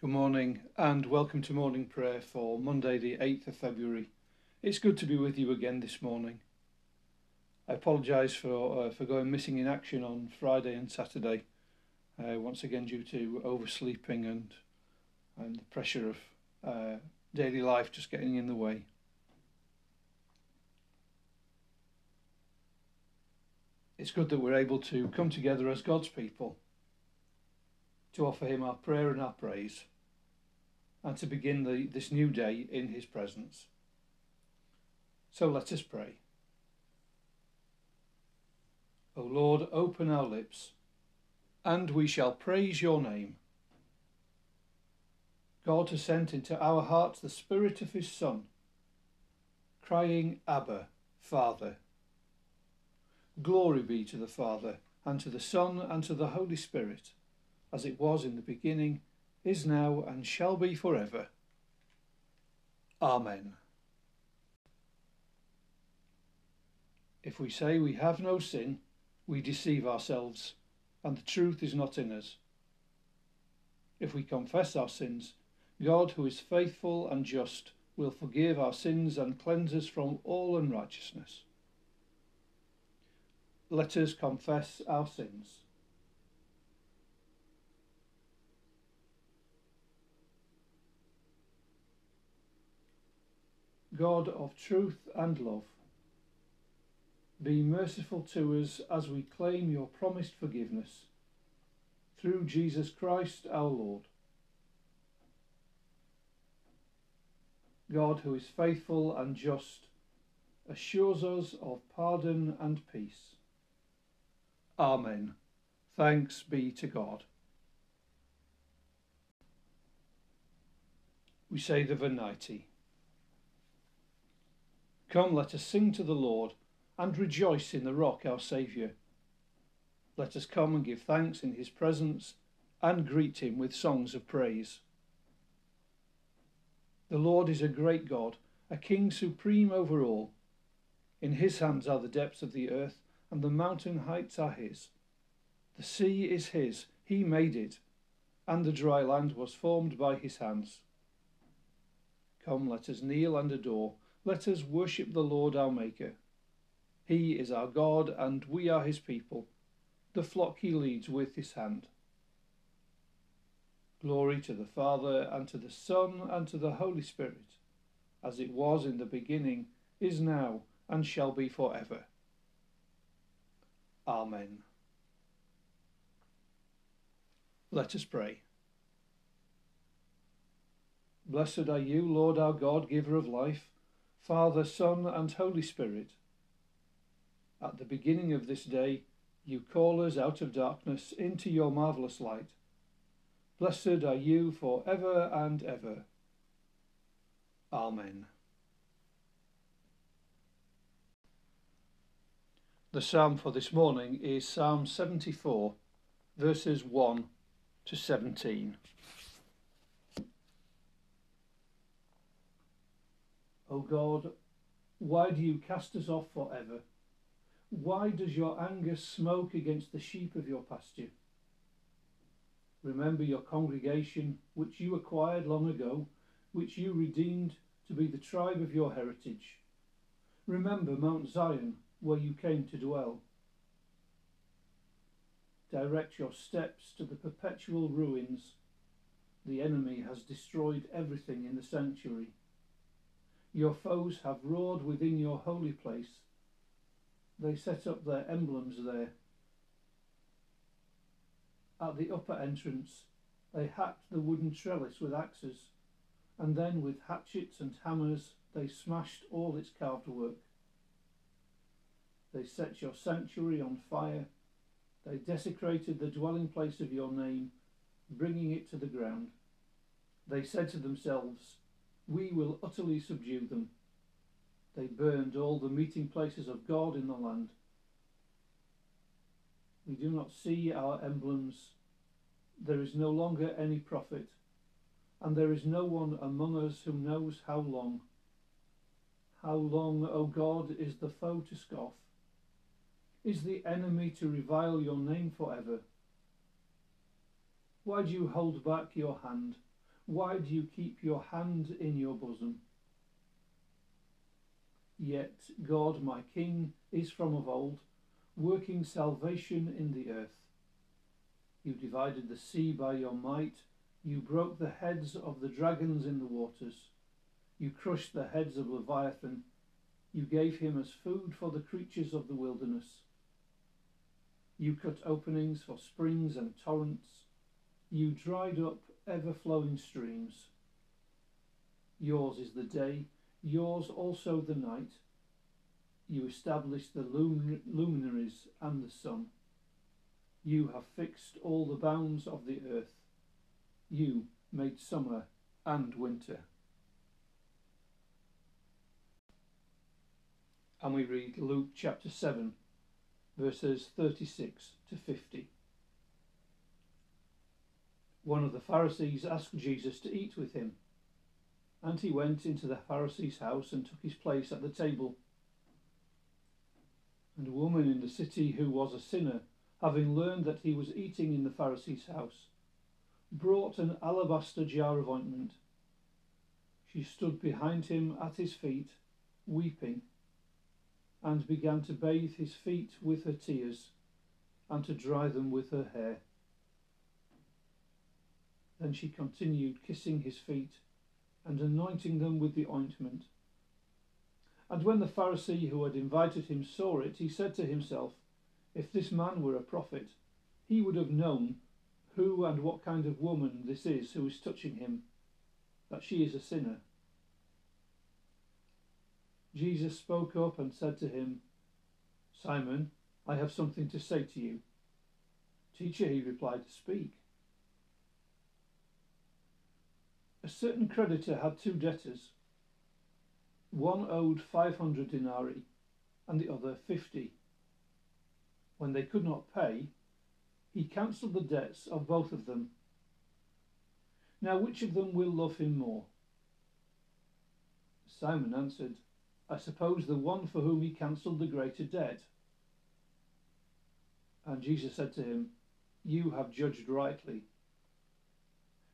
Good morning and welcome to morning prayer for Monday, the 8th of February. It's good to be with you again this morning. I apologise for uh, for going missing in action on Friday and Saturday, uh, once again due to oversleeping and and the pressure of uh, daily life just getting in the way. It's good that we're able to come together as God's people to offer Him our prayer and our praise and to begin the, this new day in His presence. So let us pray. O Lord, open our lips, and we shall praise your name. God has sent into our hearts the Spirit of His Son, crying, Abba, Father. Glory be to the Father, and to the Son, and to the Holy Spirit, as it was in the beginning is now, and shall be forever. Amen. If we say we have no sin, we deceive ourselves, and the truth is not in us. If we confess our sins, God, who is faithful and just, will forgive our sins and cleanse us from all unrighteousness. Let us confess our sins. God of truth and love, be merciful to us as we claim your promised forgiveness. Through Jesus Christ our Lord. God, who is faithful and just, assures us of pardon and peace. Amen. Thanks be to God. We say the Venite. Come, let us sing to the Lord and rejoice in the rock, our Saviour. Let us come and give thanks in his presence and greet him with songs of praise. The Lord is a great God, a King supreme over all. In his hands are the depths of the earth, and the mountain heights are his. The sea is his, he made it, and the dry land was formed by his hands. Come, let us kneel and adore let us worship the Lord our Maker. He is our God, and we are his people, the flock he leads with his hand. Glory to the Father, and to the Son, and to the Holy Spirit, as it was in the beginning, is now, and shall be for ever. Amen. Let us pray. Blessed are you, Lord our God, giver of life Father, Son, and Holy Spirit. At the beginning of this day, you call us out of darkness into your marvellous light. Blessed are you for ever and ever. Amen. The psalm for this morning is Psalm 74, verses 1 to 17. O God, why do you cast us off forever? Why does your anger smoke against the sheep of your pasture? Remember your congregation, which you acquired long ago, which you redeemed to be the tribe of your heritage. Remember Mount Zion, where you came to dwell. Direct your steps to the perpetual ruins. The enemy has destroyed everything in the sanctuary. Your foes have roared within your holy place. They set up their emblems there. At the upper entrance, they hacked the wooden trellis with axes, and then with hatchets and hammers they smashed all its carved work. They set your sanctuary on fire. They desecrated the dwelling place of your name, bringing it to the ground. They said to themselves, we will utterly subdue them. They burned all the meeting places of God in the land. We do not see our emblems. There is no longer any prophet, and there is no one among us who knows how long. How long, O God, is the foe to scoff? Is the enemy to revile your name forever? Why do you hold back your hand? Why do you keep your hand in your bosom? Yet God, my King, is from of old, working salvation in the earth. You divided the sea by your might, you broke the heads of the dragons in the waters, you crushed the heads of Leviathan, you gave him as food for the creatures of the wilderness. You cut openings for springs and torrents, you dried up ever flowing streams. Yours is the day, yours also the night. You established the luminaries and the sun. You have fixed all the bounds of the earth. You made summer and winter. And we read Luke chapter 7, verses 36 to 50. One of the Pharisees asked Jesus to eat with him, and he went into the Pharisee's house and took his place at the table. And a woman in the city who was a sinner, having learned that he was eating in the Pharisee's house, brought an alabaster jar of ointment. She stood behind him at his feet, weeping, and began to bathe his feet with her tears and to dry them with her hair. Then she continued kissing his feet and anointing them with the ointment. And when the Pharisee who had invited him saw it, he said to himself, If this man were a prophet, he would have known who and what kind of woman this is who is touching him, that she is a sinner. Jesus spoke up and said to him, Simon, I have something to say to you. Teacher, he replied, speak. A certain creditor had two debtors. One owed 500 denarii and the other 50. When they could not pay, he cancelled the debts of both of them. Now, which of them will love him more? Simon answered, I suppose the one for whom he cancelled the greater debt. And Jesus said to him, You have judged rightly.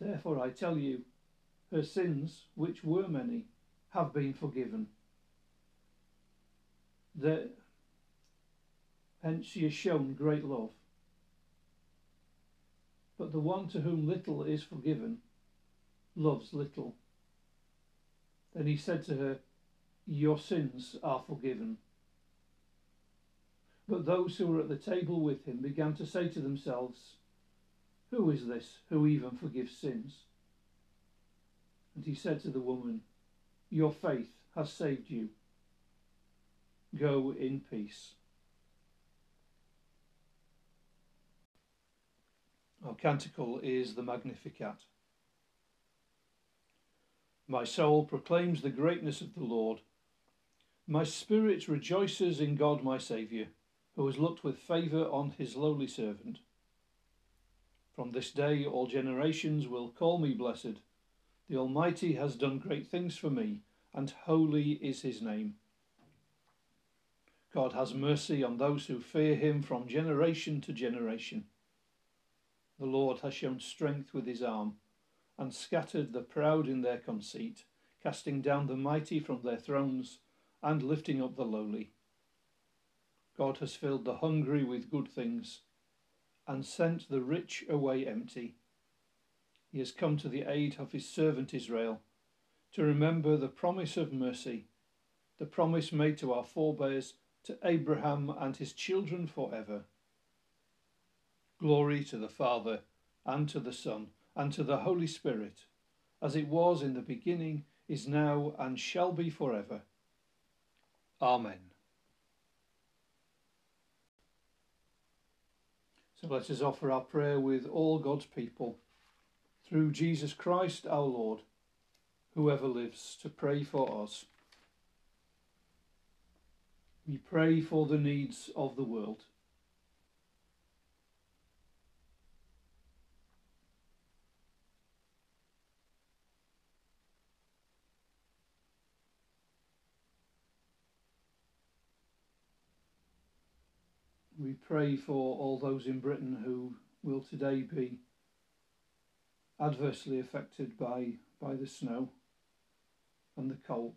Therefore I tell you, her sins, which were many, have been forgiven. The, hence she has shown great love. But the one to whom little is forgiven loves little. Then he said to her, Your sins are forgiven. But those who were at the table with him began to say to themselves, who is this who even forgives sins? And he said to the woman, Your faith has saved you. Go in peace. Our canticle is the Magnificat. My soul proclaims the greatness of the Lord. My spirit rejoices in God my Saviour, who has looked with favour on his lowly servant. From this day all generations will call me blessed. The Almighty has done great things for me, and holy is his name. God has mercy on those who fear him from generation to generation. The Lord has shown strength with his arm, and scattered the proud in their conceit, casting down the mighty from their thrones, and lifting up the lowly. God has filled the hungry with good things and sent the rich away empty. He has come to the aid of his servant Israel, to remember the promise of mercy, the promise made to our forebears, to Abraham and his children forever. Glory to the Father, and to the Son, and to the Holy Spirit, as it was in the beginning, is now, and shall be forever. Amen. So let us offer our prayer with all God's people through Jesus Christ our Lord, whoever lives to pray for us. We pray for the needs of the world. We pray for all those in Britain who will today be adversely affected by, by the snow and the cold.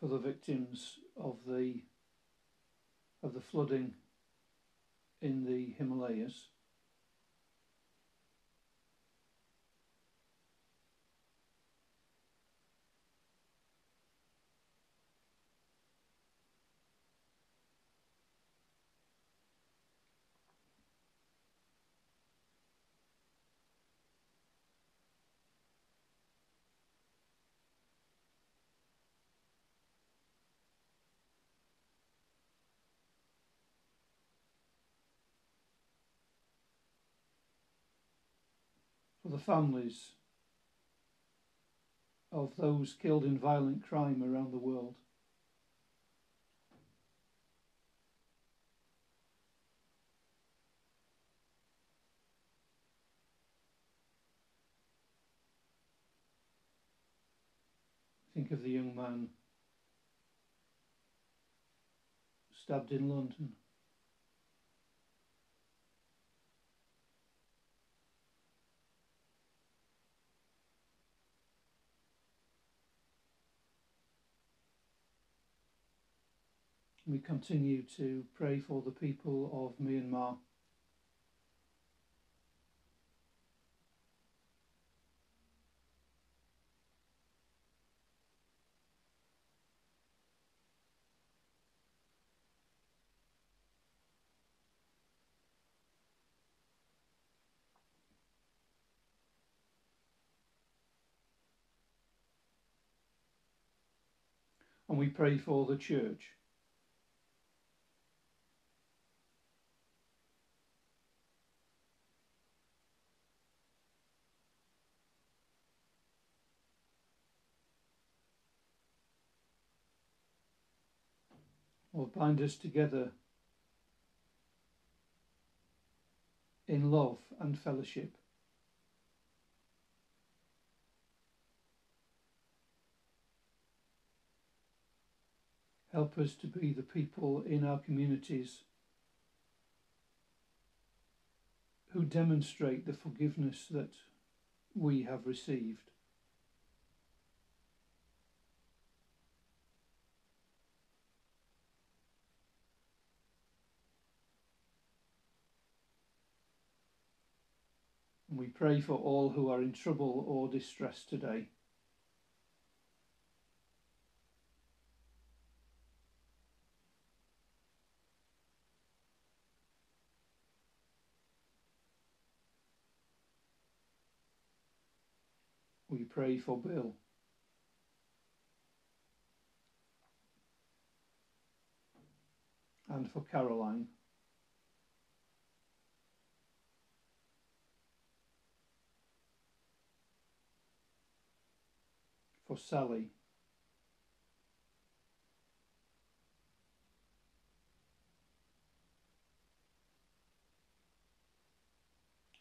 For the victims of the of the flooding in the Himalayas. The families of those killed in violent crime around the world. Think of the young man stabbed in London. We continue to pray for the people of Myanmar. And we pray for the church. Or bind us together in love and fellowship. Help us to be the people in our communities who demonstrate the forgiveness that we have received. we pray for all who are in trouble or distress today. We pray for Bill. And for Caroline. For Sally.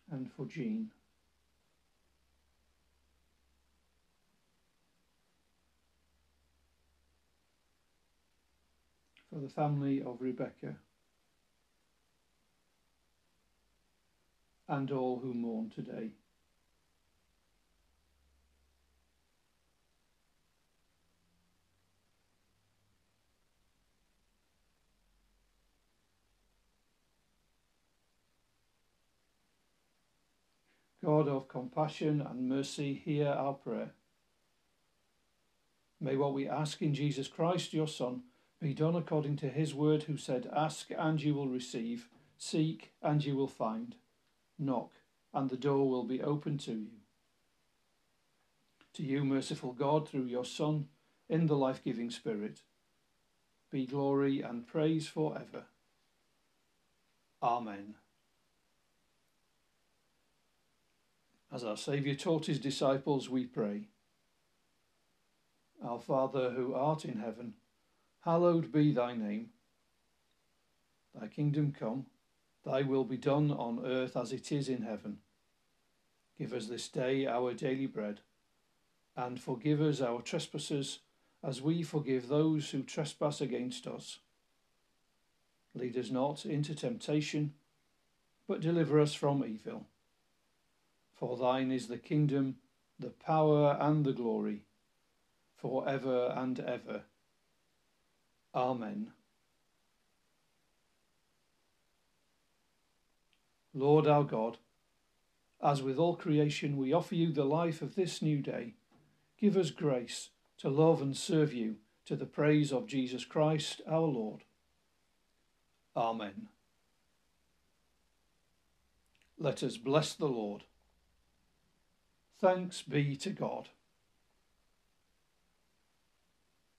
And for Jean. For the family of Rebecca and all who mourn today. God of compassion and mercy, hear our prayer. May what we ask in Jesus Christ, your Son, be done according to his word, who said, Ask and you will receive, seek and you will find, knock and the door will be opened to you. To you, merciful God, through your Son, in the life giving Spirit, be glory and praise for ever. Amen. As our Saviour taught his disciples, we pray. Our Father who art in heaven, hallowed be thy name. Thy kingdom come, thy will be done on earth as it is in heaven. Give us this day our daily bread, and forgive us our trespasses as we forgive those who trespass against us. Lead us not into temptation, but deliver us from evil. For thine is the kingdom, the power, and the glory, for ever and ever. Amen. Lord our God, as with all creation we offer you the life of this new day, give us grace to love and serve you to the praise of Jesus Christ our Lord. Amen. Let us bless the Lord. Thanks be to God.